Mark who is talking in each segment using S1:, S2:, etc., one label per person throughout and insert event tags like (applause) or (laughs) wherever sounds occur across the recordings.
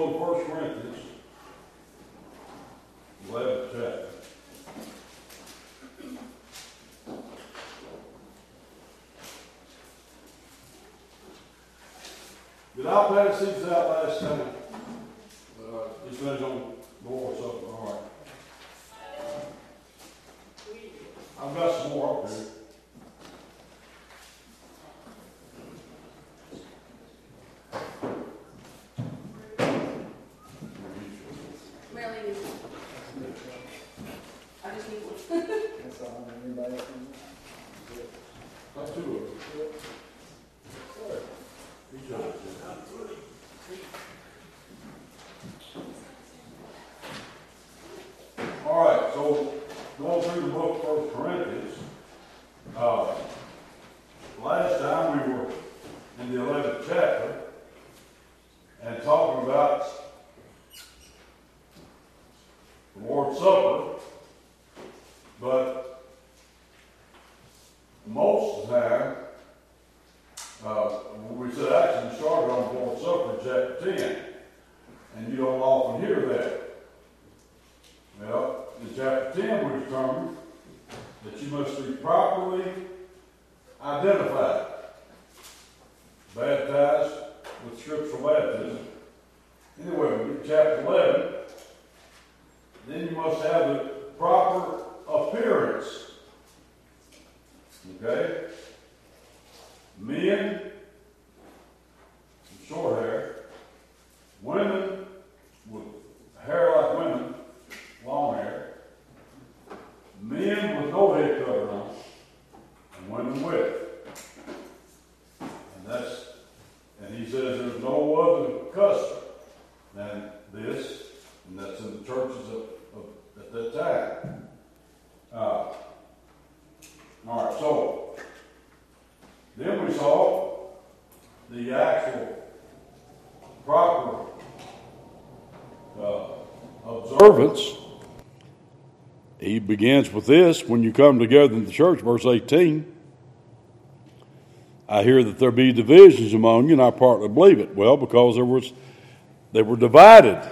S1: to First Corinthians, actual proper uh, observance. He begins with this when you come together in the church, verse 18. I hear that there be divisions among you, and I partly believe it. Well, because there was they were divided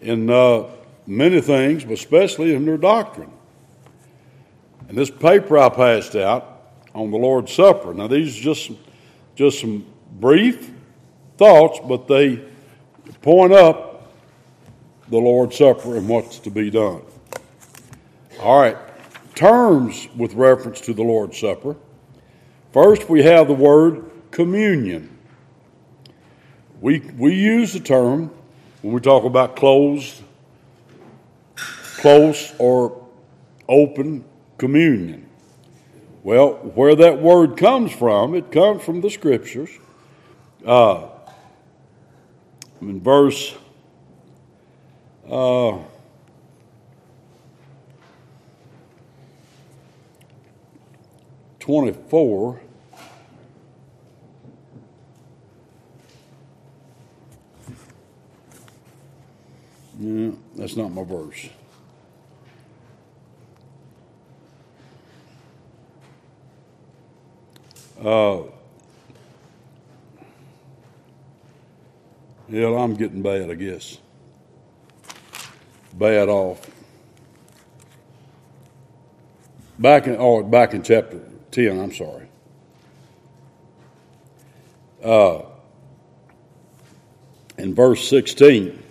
S1: in uh, many things, but especially in their doctrine. And this paper I passed out on the Lord's Supper. Now these are just just some brief thoughts, but they point up the Lord's Supper and what's to be done. All right, terms with reference to the Lord's Supper. First, we have the word communion. We, we use the term when we talk about closed, close, or open communion. Well, where that word comes from, it comes from the scriptures. Uh, in verse uh, twenty-four. Yeah, that's not my verse. Uh, yeah, I'm getting bad, I guess. Bad off. Back in, oh, back in chapter 10, I'm sorry. Uh, in verse 16,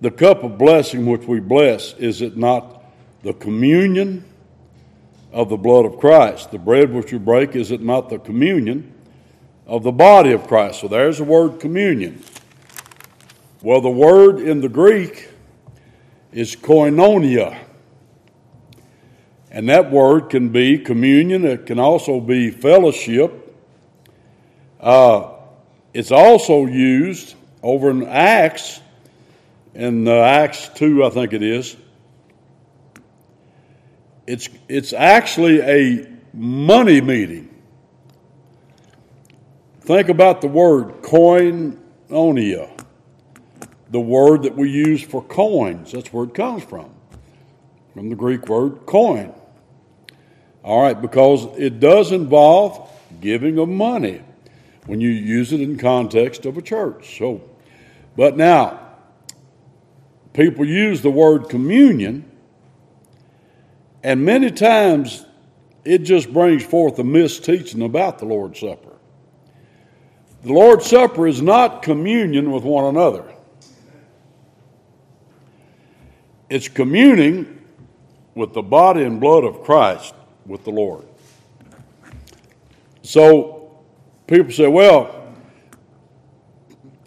S1: the cup of blessing which we bless, is it not the communion of the blood of Christ? The bread which we break, is it not the communion of the body of Christ? So there's the word communion. Well, the word in the Greek is koinonia. And that word can be communion, it can also be fellowship. Uh, it's also used over in Acts, in uh, Acts 2, I think it is. It's, it's actually a money meeting. Think about the word koinonia, the word that we use for coins. That's where it comes from, from the Greek word coin. All right, because it does involve giving of money. when you use it in context of a church. So, but now, people use the word communion, and many times it just brings forth a misteaching about the Lord's Supper. The Lord's Supper is not communion with one another. It's communing with the body and blood of Christ with the Lord. So people say, well,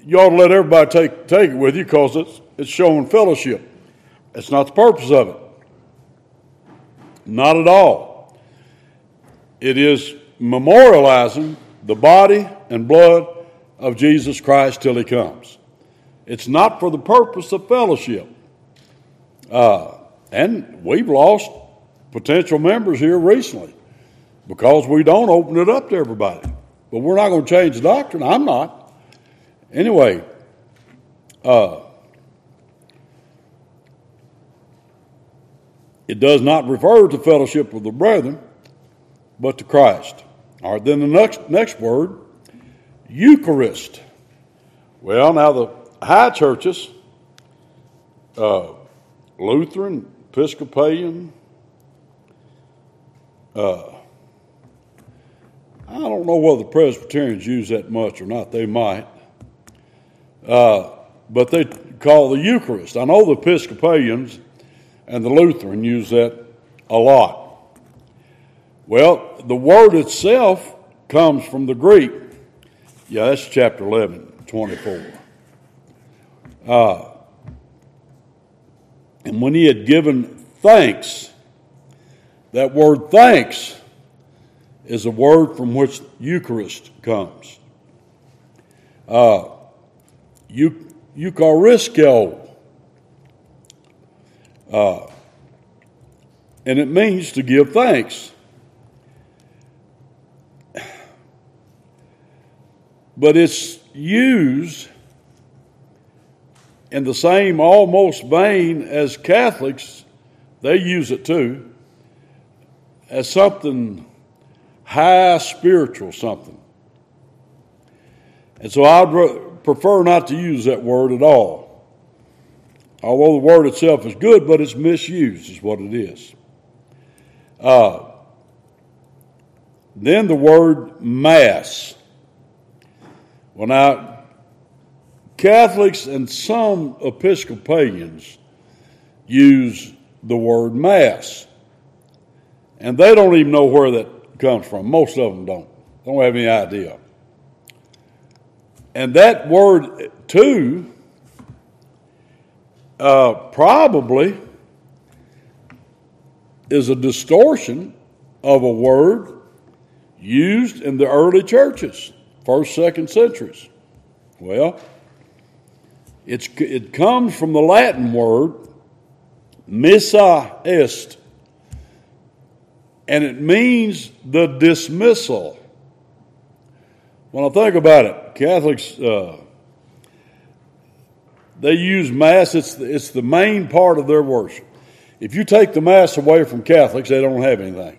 S1: you ought to let everybody take, take it with you because it's, it's showing fellowship. That's not the purpose of it. Not at all. It is memorializing the body and blood of Jesus Christ till he comes. It's not for the purpose of fellowship. Uh, and we've lost potential members here recently because we don't open it up to everybody. But we're not going to change the doctrine. I'm not. Anyway, uh, it does not refer to fellowship with the brethren, but to Christ. All right, then the next, next word, Eucharist. Well, now the high churches, uh, Lutheran, Episcopalian, uh, I don't know whether the Presbyterians use that much or not. They might. Uh, but they call the Eucharist. I know the Episcopalians and the Lutheran use that a lot. Well, the word itself comes from the Greek. Yeah, that's chapter 11, 24. Uh, and when he had given thanks, that word thanks is a word from which Eucharist comes. Uh, Eucharisto. Uh, and it means to give thanks. But it's used in the same almost vein as Catholics, they use it too, as something high spiritual something. And so I'd prefer not to use that word at all. Although the word itself is good, but it's misused, is what it is. Uh, then the word Mass. Well, now, Catholics and some Episcopalians use the word Mass. And they don't even know where that comes from. Most of them don't. Don't have any idea. And that word, too, uh, probably is a distortion of a word used in the early churches, first, second centuries. Well, it's, it comes from the Latin word missa est, and it means the dismissal. When I think about it, Catholics, uh, they use Mass, it's the, it's the main part of their worship. If you take the Mass away from Catholics, they don't have anything.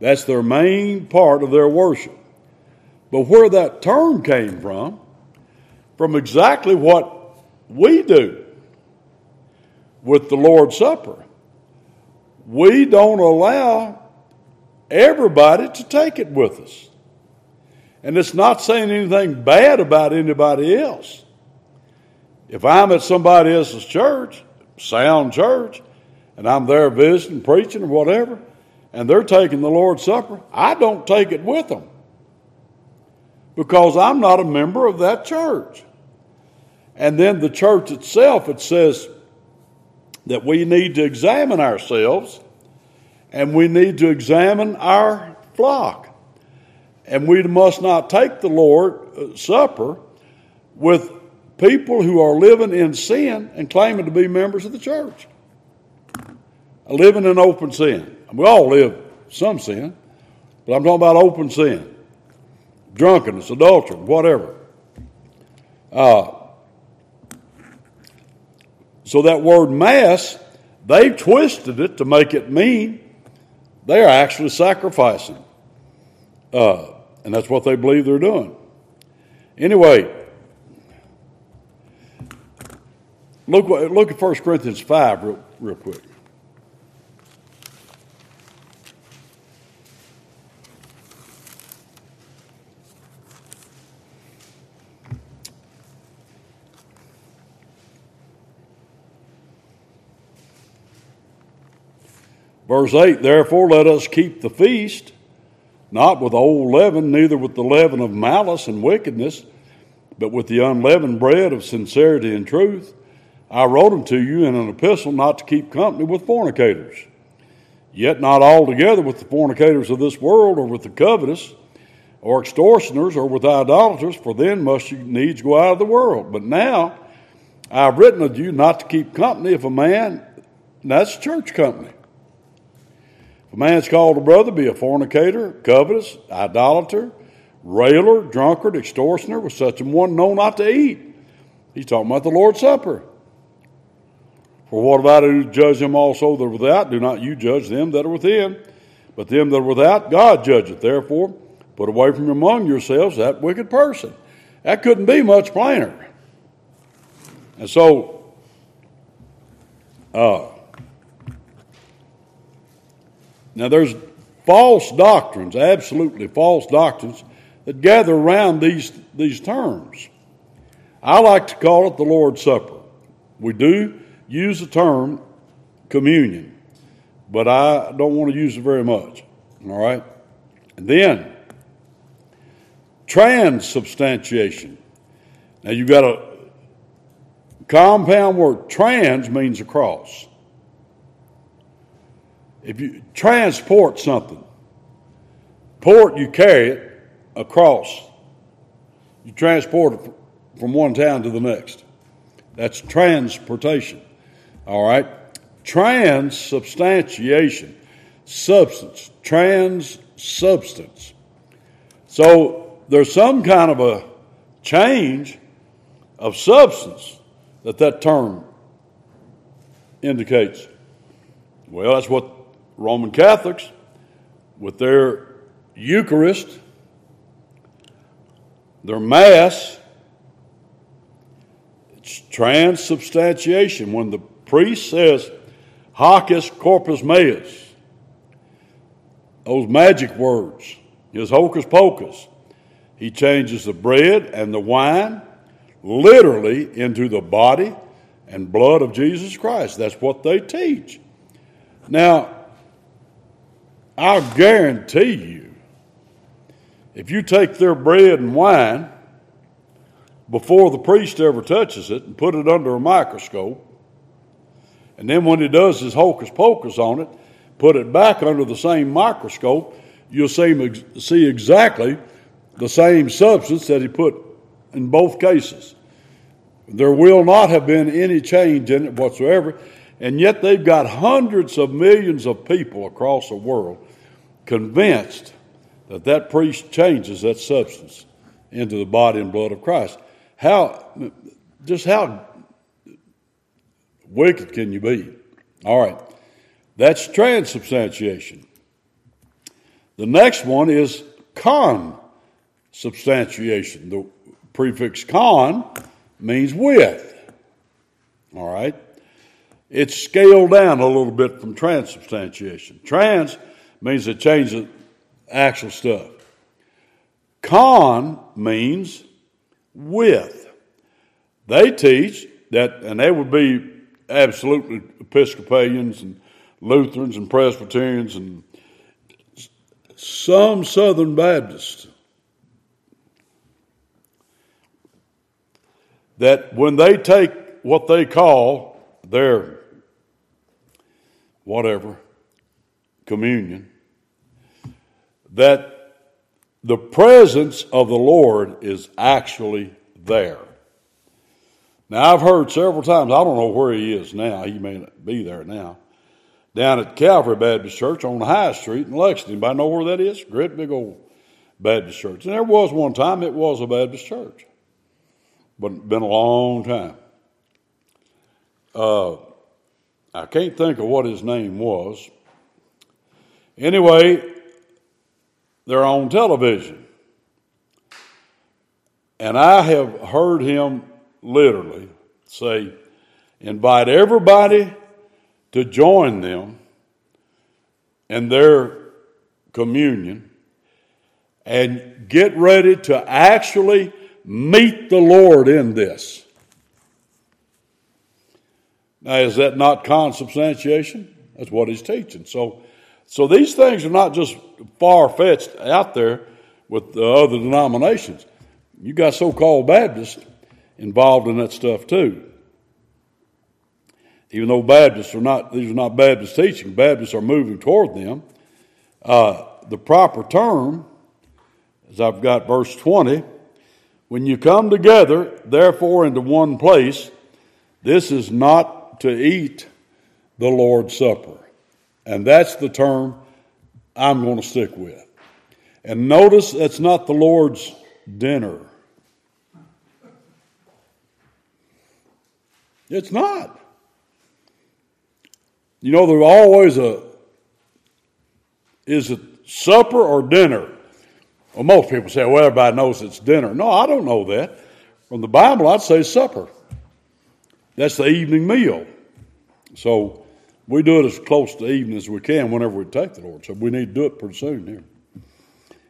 S1: That's their main part of their worship. But where that term came from, from exactly what we do with the Lord's Supper we don't allow everybody to take it with us. And it's not saying anything bad about anybody else. If I'm at somebody else's church, sound church, and I'm there visiting, preaching, or whatever, and they're taking the Lord's Supper, I don't take it with them because I'm not a member of that church. And then the church itself, it says, that we need to examine ourselves and we need to examine our flock. And we must not take the Lord's uh, Supper with people who are living in sin and claiming to be members of the church. Living in open sin. We all live some sin, but I'm talking about open sin drunkenness, adultery, whatever. Uh, so that word mass, they've twisted it to make it mean they are actually sacrificing. Uh, and that's what they believe they're doing. Anyway, look, look at 1 Corinthians 5 real, real quick. Verse 8 Therefore, let us keep the feast, not with old leaven, neither with the leaven of malice and wickedness, but with the unleavened bread of sincerity and truth. I wrote unto you in an epistle not to keep company with fornicators, yet not altogether with the fornicators of this world, or with the covetous, or extortioners, or with idolaters, for then must you needs go out of the world. But now I have written unto you not to keep company if a man, that's church company. A man's called a brother, be a fornicator, covetous, idolater, railer, drunkard, extortioner, with such an one know not to eat. He's talking about the Lord's Supper. For what about who judge them also that are without? Do not you judge them that are within, but them that are without, God judgeth. Therefore, put away from among yourselves that wicked person. That couldn't be much plainer. And so, uh, now there's false doctrines, absolutely false doctrines, that gather around these, these terms. I like to call it the Lord's Supper. We do use the term communion, but I don't want to use it very much. All right? And then, transubstantiation. Now you've got a compound word. Trans means across. If you transport something, port, you carry it across. You transport it from one town to the next. That's transportation. All right? Transubstantiation. Substance. Trans substance. So there's some kind of a change of substance that that term indicates. Well, that's what Roman Catholics, with their Eucharist, their Mass, it's transubstantiation. When the priest says, Hoc est corpus meus, those magic words, his hocus pocus, he changes the bread and the wine literally into the body and blood of Jesus Christ. That's what they teach. Now, I'll guarantee you, if you take their bread and wine before the priest ever touches it and put it under a microscope, and then when he does his hocus pocus on it, put it back under the same microscope, you'll see, see exactly the same substance that he put in both cases. There will not have been any change in it whatsoever, and yet they've got hundreds of millions of people across the world convinced that that priest changes that substance into the body and blood of Christ. How, just how wicked can you be? All right, that's transubstantiation. The next one is consubstantiation. The prefix con means with. All right? It's scaled down a little bit from transubstantiation. Trans means it changes actual stuff. Con means with. They teach that, and they would be absolutely Episcopalians and Lutherans and Presbyterians and some Southern Baptists that when they take what they call their whatever communion, that the presence of the Lord is actually there. Now, I've heard several times, I don't know where he is now, he may not be there now, down at Calvary Baptist Church on High Street in Lexington. Anybody know where that is? Great big old Baptist church. And there was one time it was a Baptist church, but it's been a long time. Uh, I can't think of what his name was. Anyway, they're on television. And I have heard him literally say, invite everybody to join them in their communion and get ready to actually meet the Lord in this. Now, is that not consubstantiation? That's what he's teaching. So, so these things are not just far fetched out there with the other denominations. You got so called Baptists involved in that stuff too. Even though Baptists are not, these are not Baptist teaching, Baptists are moving toward them. Uh, the proper term, as I've got verse 20, when you come together, therefore, into one place, this is to eat the Lord's Supper. And that's the term I'm going to stick with. And notice that's not the Lord's dinner. It's not. You know, there's always a is it supper or dinner? Well, most people say, well, everybody knows it's dinner. No, I don't know that. From the Bible, I'd say supper. That's the evening meal. So we do it as close to evening as we can whenever we take the Lord. So we need to do it pretty soon here.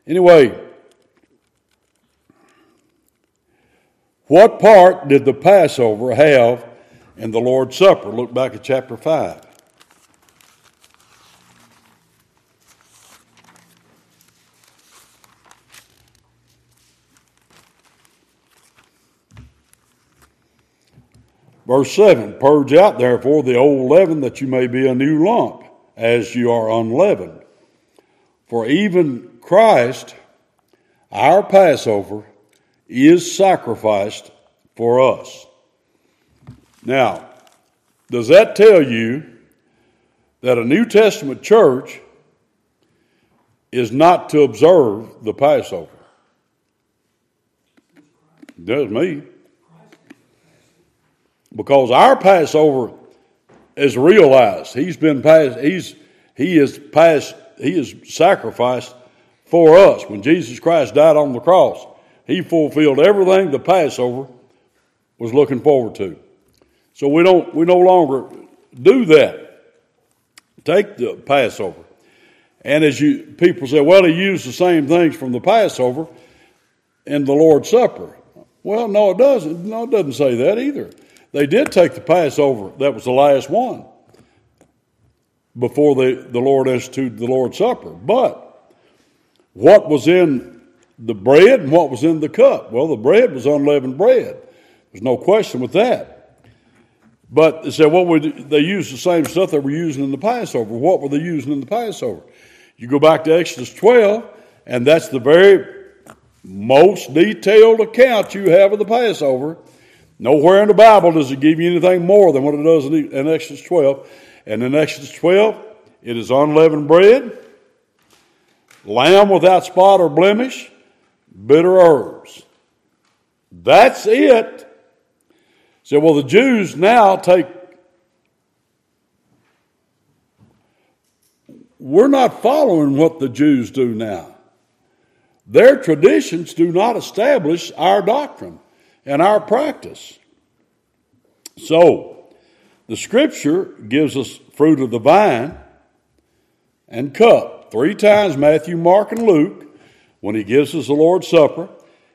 S1: Anyway, what part did the Passover have in the Lord's Supper? Look back at chapter 5. Verse 7 Purge out, therefore, the old leaven, that you may be a new lump, as you are unleavened. For even Christ, our Passover, is sacrificed for us. Now, does that tell you that a New Testament church is not to observe the Passover? It does me because our Passover is realized. He's been passed, he's, he is passed, he is sacrificed for us. When Jesus Christ died on the cross, he fulfilled everything the Passover was looking forward to. So we don't, we no longer do that. Take the Passover. And as you, people say, well, he used the same things from the Passover in the Lord's Supper. Well, no, it doesn't. No, it doesn't say that either. They did take the Passover, that was the last one, before the, the Lord instituted the Lord's Supper. But what was in the bread and what was in the cup? Well, the bread was unleavened bread. There's no question with that. But they said, well, they used the same stuff they were using in the Passover. What were they using in the Passover? You go back to Exodus 12, and that's the very most detailed account you have of the Passover. Nowhere in the Bible does it give you anything more than what it does in Exodus 12. And in Exodus 12, it is unleavened bread, lamb without spot or blemish, bitter herbs. That's it. So, well, the Jews now take. We're not following what the Jews do now. Their traditions do not establish our doctrine and our practice. So, the scripture gives us fruit of the vine and cup. Three times, Matthew, Mark, and Luke, when he gives us the Lord's Supper,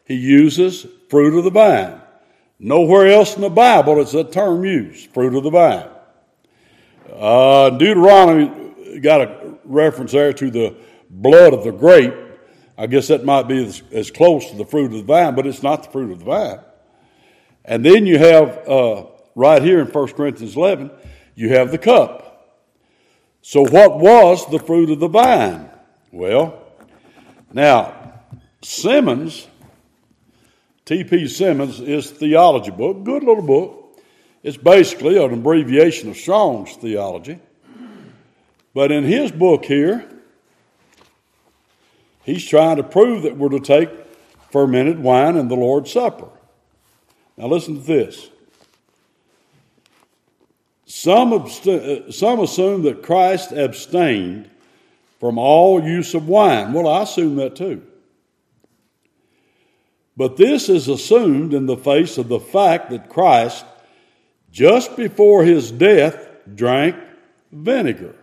S1: he uses fruit of the vine. Nowhere else in the Bible is that term used, fruit of the vine. Uh, Deuteronomy got a reference there to the blood of the grape. I guess that might be as, as close to the fruit of the vine, but it's not the fruit of the vine. And then you have, uh, right here in 1 Corinthians 11, you have the cup. So, what was the fruit of the vine? Well, now, Simmons, T.P. Simmons, is theology book, good little book. It's basically an abbreviation of Strong's theology. But in his book here, he's trying to prove that we're to take fermented wine in the Lord's Supper. Now, listen to this. Some, abst- uh, some assume that Christ abstained from all use of wine. Well, I assume that too. But this is assumed in the face of the fact that Christ, just before his death, drank vinegar.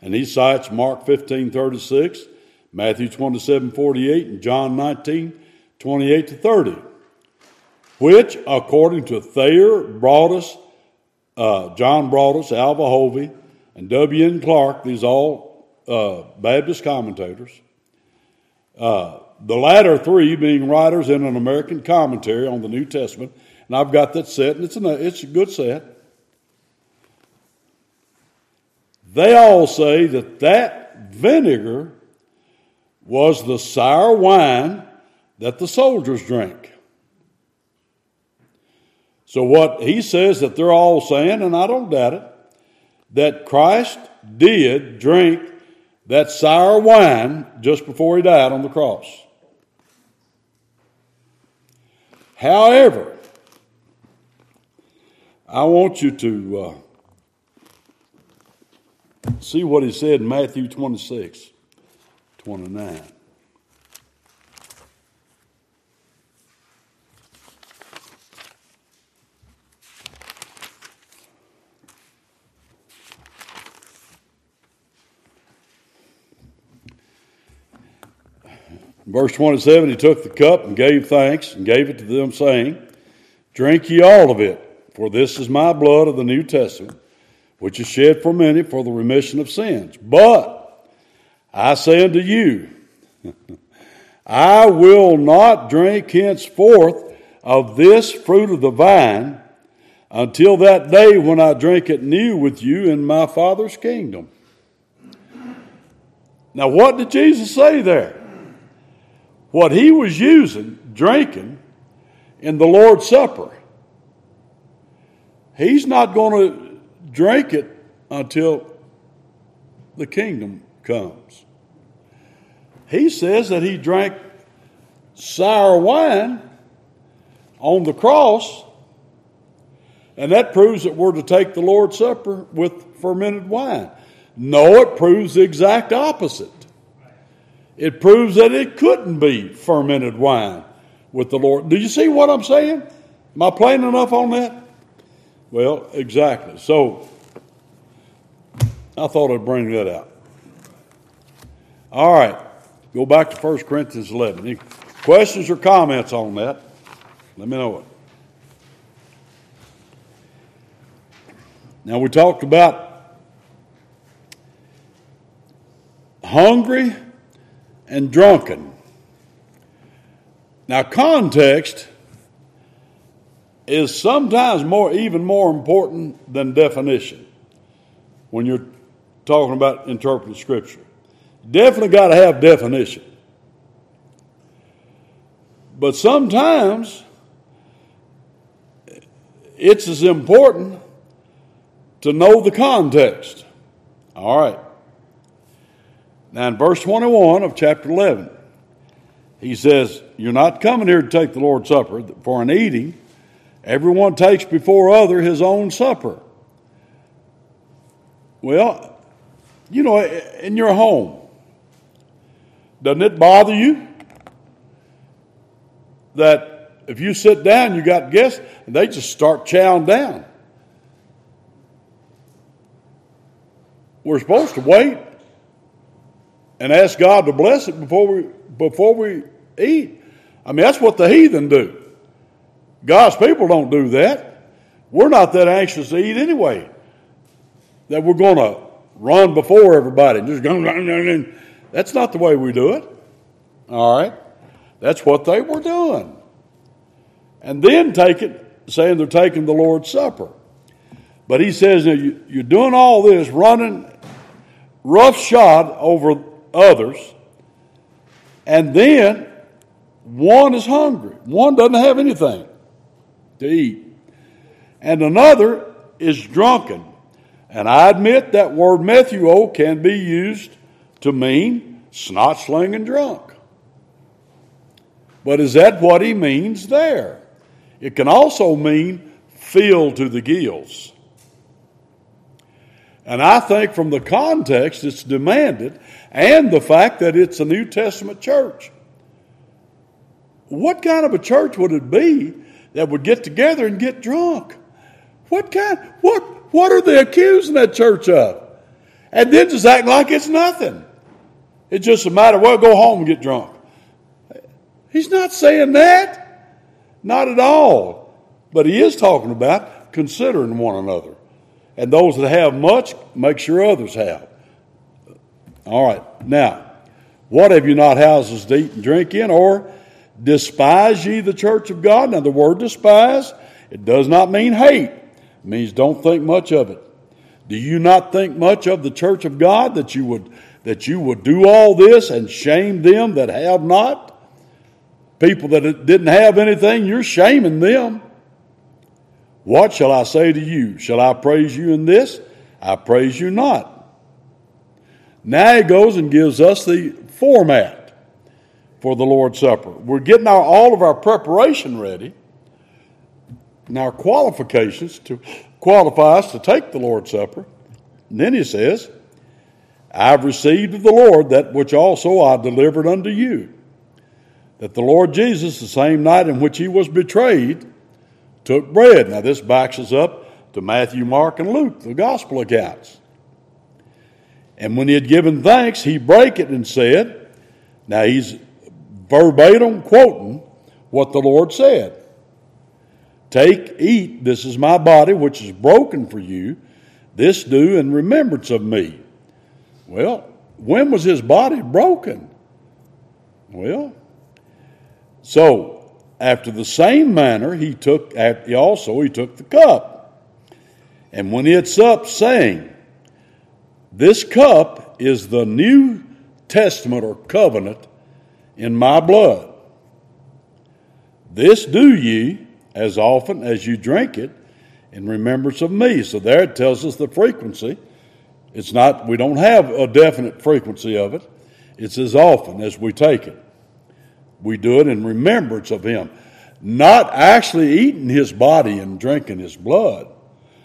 S1: And he cites Mark 15 36, Matthew 27 48, and John 19 28 to 30, which, according to Thayer, Broadus, uh, John Broadus, Alvah Hovey, and W.N. Clarke, these all uh, Baptist commentators, uh, the latter three being writers in an American commentary on the New Testament, and I've got that set, and it's, a it's a good set. They all say that that vinegar was the sour wine that the soldiers drank. So, what he says that they're all saying, and I don't doubt it, that Christ did drink that sour wine just before he died on the cross. However, I want you to uh, see what he said in Matthew 26 29. Verse 27 He took the cup and gave thanks and gave it to them, saying, Drink ye all of it, for this is my blood of the New Testament, which is shed for many for the remission of sins. But I say unto you, (laughs) I will not drink henceforth of this fruit of the vine until that day when I drink it new with you in my Father's kingdom. Now, what did Jesus say there? What he was using, drinking, in the Lord's Supper. He's not going to drink it until the kingdom comes. He says that he drank sour wine on the cross, and that proves that we're to take the Lord's Supper with fermented wine. No, it proves the exact opposite. It proves that it couldn't be fermented wine with the Lord. Do you see what I'm saying? Am I plain enough on that? Well, exactly. So, I thought I'd bring that out. All right. Go back to 1 Corinthians 11. Any questions or comments on that? Let me know it. Now, we talked about hungry and drunken. Now, context is sometimes more, even more important than definition when you're talking about interpreting Scripture. Definitely got to have definition. But sometimes it's as important to know the context. All right. Now, in verse 21 of chapter 11, he says, You're not coming here to take the Lord's Supper, for an eating, everyone takes before other his own supper. Well, you know, in your home, doesn't it bother you that if you sit down, you got guests, and they just start chowing down? We're supposed to wait and ask God to bless it before we before we eat. I mean, that's what the heathen do. God's people don't do that. We're not that anxious to eat anyway. That we're going to run before everybody and just go. That's not the way we do it. All right, that's what they were doing, and then take it saying they're taking the Lord's Supper. But he says you're doing all this running roughshod over others, and then one is hungry. One doesn't have anything to eat, and another is drunken. And I admit that word methuo can be used to mean snot slinging drunk. But is that what he means there? It can also mean filled to the gills. And I think from the context it's demanded and the fact that it's a New Testament church. what kind of a church would it be that would get together and get drunk? What kind? What? What are they accusing that church of? And then just act like it's nothing. It's just a matter. Of, well, go home and get drunk. He's not saying that, not at all. But he is talking about considering one another, and those that have much, make sure others have. All right. Now, what have you not houses to eat and drink in, or despise ye the church of God? Now, the word despise, it does not mean hate. It means don't think much of it. Do you not think much of the church of God that you would that you would do all this and shame them that have not? People that didn't have anything, you're shaming them. What shall I say to you? Shall I praise you in this? I praise you not. Now he goes and gives us the format for the Lord's Supper. We're getting our, all of our preparation ready and our qualifications to qualify us to take the Lord's Supper. And then he says, I've received of the Lord that which also I delivered unto you. That the Lord Jesus, the same night in which he was betrayed, took bread. Now, this backs us up to Matthew, Mark, and Luke, the gospel accounts. And when he had given thanks, he brake it and said, Now he's verbatim quoting what the Lord said. Take, eat, this is my body, which is broken for you. This do in remembrance of me. Well, when was his body broken? Well, so after the same manner he took also he took the cup. And when he had supped, saying, this cup is the New Testament or covenant in my blood. This do ye as often as you drink it in remembrance of me. So there it tells us the frequency. It's not, we don't have a definite frequency of it. It's as often as we take it. We do it in remembrance of him. Not actually eating his body and drinking his blood,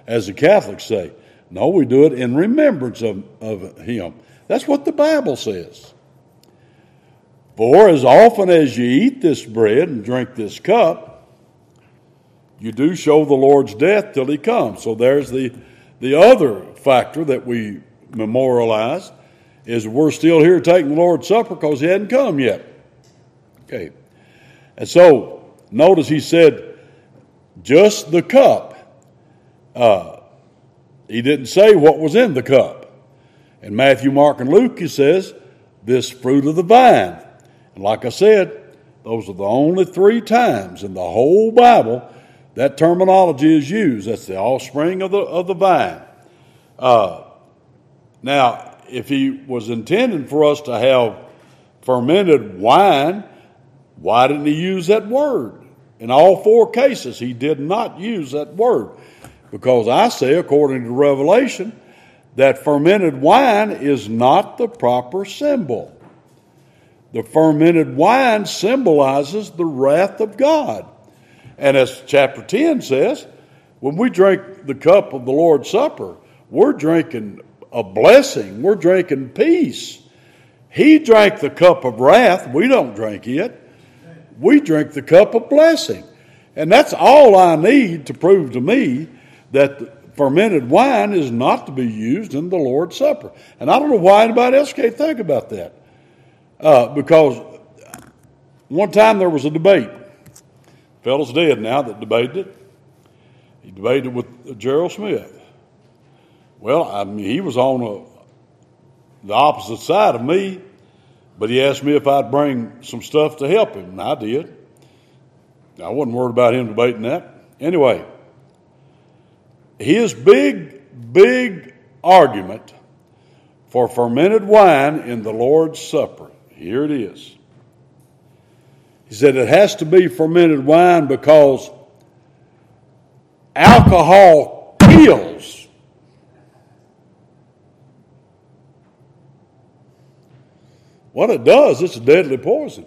S1: as the Catholics say. No, we do it in remembrance of, of him. That's what the Bible says. For as often as you eat this bread and drink this cup, you do show the Lord's death till he comes. So there's the, the other factor that we memorialize is we're still here taking the Lord's Supper because he hadn't come yet. Okay. And so notice he said, just the cup. Uh, he didn't say what was in the cup. In Matthew, Mark, and Luke, he says, this fruit of the vine. And like I said, those are the only three times in the whole Bible that terminology is used. That's the offspring of the, of the vine. Uh, now, if he was intending for us to have fermented wine, why didn't he use that word? In all four cases, he did not use that word. Because I say, according to Revelation, that fermented wine is not the proper symbol. The fermented wine symbolizes the wrath of God. And as chapter 10 says, when we drink the cup of the Lord's Supper, we're drinking a blessing, we're drinking peace. He drank the cup of wrath, we don't drink it. We drink the cup of blessing. And that's all I need to prove to me that fermented wine is not to be used in the Lord's Supper. And I don't know why anybody else can't think about that. Uh, because one time there was a debate. Fellow's dead now that debated it. He debated with Gerald Smith. Well, I mean, he was on a, the opposite side of me, but he asked me if I'd bring some stuff to help him, and I did. I wasn't worried about him debating that. Anyway, his big, big argument for fermented wine in the Lord's Supper. Here it is. He said it has to be fermented wine because alcohol kills. What it does, it's a deadly poison.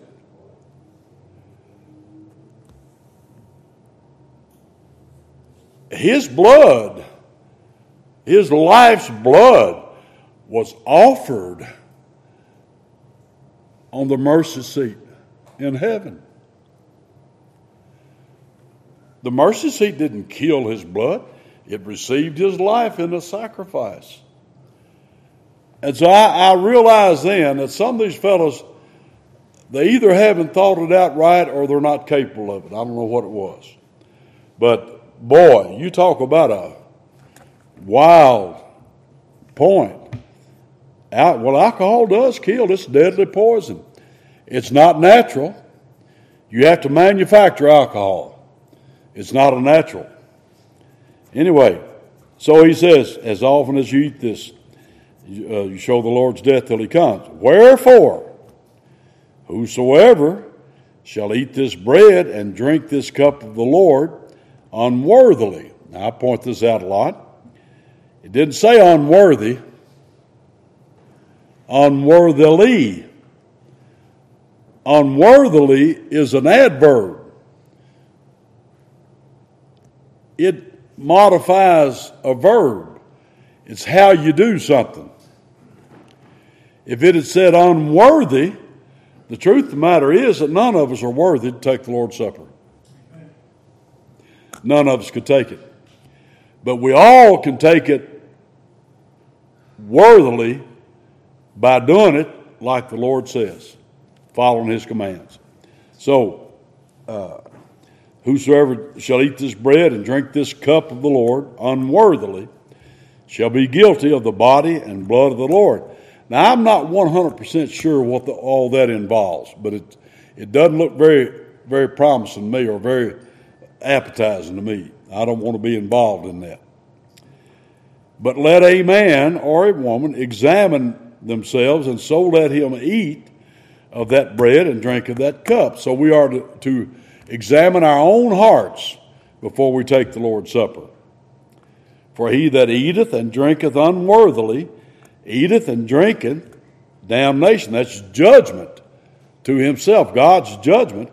S1: his blood, his life's blood, was offered on the mercy seat in heaven. The mercy seat didn't kill his blood, it received his life in a sacrifice. And so I, I realized then that some of these fellows, they either haven't thought it out right or they're not capable of it. I don't know what it was. But boy, you talk about a wild point. Al- Well, alcohol does kill. It's deadly poison. It's not natural. You have to manufacture alcohol. It's not a natural. Anyway, so he says, as often as you eat this, you, uh, you show the Lord's death till he comes. Wherefore, whosoever shall eat this bread and drink this cup of the Lord unworthily. Now, I point this out a lot. It didn't say unworthy, unworthily. Unworthily is an adverb. It modifies a verb. It's how you do something. If it had said unworthy, the truth of the matter is that none of us are worthy to take the Lord's Supper. None of us could take it. But we all can take it worthily by doing it like the Lord says, following His commands. So, uh, whosoever shall eat this bread and drink this cup of the Lord unworthily shall be guilty of the body and blood of the Lord. Now, I'm not 100% sure what the, all that involves, but it, it doesn't look very, very promising to me or very appetizing to me. I don't want to be involved in that. But let a man or a woman examine themselves, and so let him eat of that bread and drink of that cup. So we are to, to examine our own hearts before we take the Lord's Supper. For he that eateth and drinketh unworthily eateth and drinketh damnation. That's judgment to himself, God's judgment,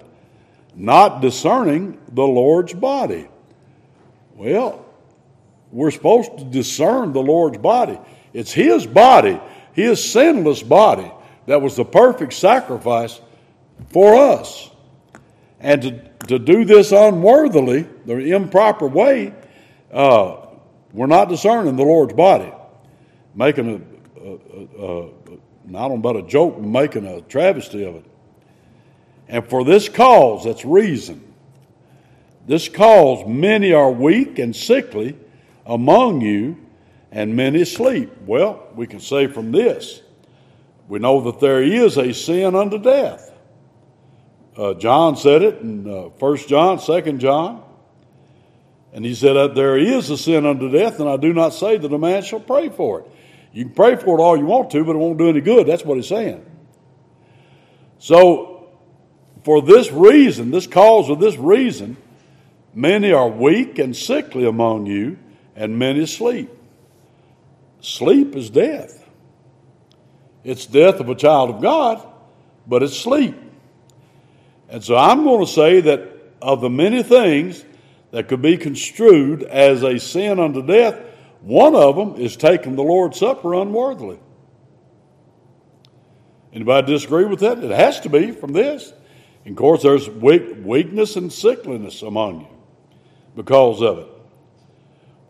S1: not discerning the Lord's body. Well, we're supposed to discern the Lord's body. It's His body, His sinless body, that was the perfect sacrifice for us. And to, to do this unworthily, the improper way, uh, we're not discerning the Lord's body. Making I don't know about a joke, making a travesty of it. And for this cause, that's reason. This cause, many are weak and sickly among you, and many sleep. Well, we can say from this, we know that there is a sin unto death. Uh, John said it in uh, 1 John, 2 John. And he said there is a sin unto death, and I do not say that a man shall pray for it. You can pray for it all you want to, but it won't do any good. That's what he's saying. So, for this reason, this cause of this reason, many are weak and sickly among you, and many sleep. Sleep is death. It's death of a child of God, but it's sleep. And so I'm going to say that of the many things that could be construed as a sin unto death, one of them is taking the Lord's Supper unworthily. Anybody disagree with that? It has to be from this. And of course, there's weakness and sickliness among you because of it.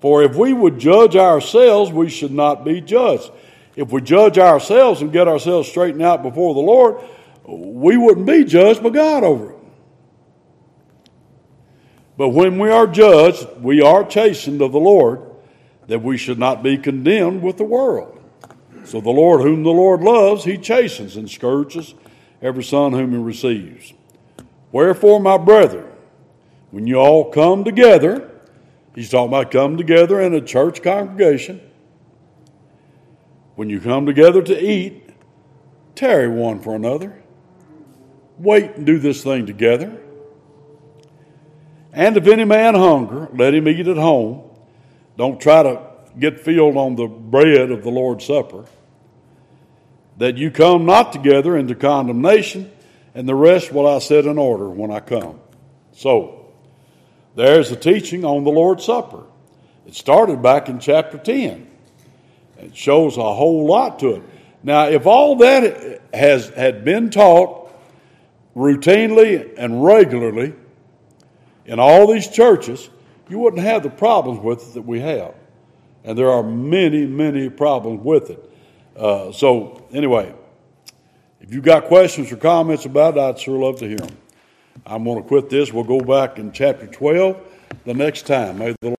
S1: For if we would judge ourselves, we should not be judged. If we judge ourselves and get ourselves straightened out before the Lord, we wouldn't be judged by God over it. But when we are judged, we are chastened of the Lord, that we should not be condemned with the world. So the Lord, whom the Lord loves, he chastens and scourges every son whom he receives. Wherefore, my brethren, when you all come together, he's talking about come together in a church congregation. When you come together to eat, tarry one for another. Wait and do this thing together. And if any man hunger, let him eat at home. Don't try to get filled on the bread of the Lord's Supper. That you come not together into condemnation, and the rest will I set in order when I come. So, there's a teaching on the Lord's Supper. It started back in chapter 10. It shows a whole lot to it. Now, if all that has had been taught routinely and regularly, in all these churches, you wouldn't have the problems with it that we have. And there are many, many problems with it. Uh, so, anyway, if you've got questions or comments about it, I'd sure love to hear them. I'm going to quit this. We'll go back in chapter 12 the next time. May the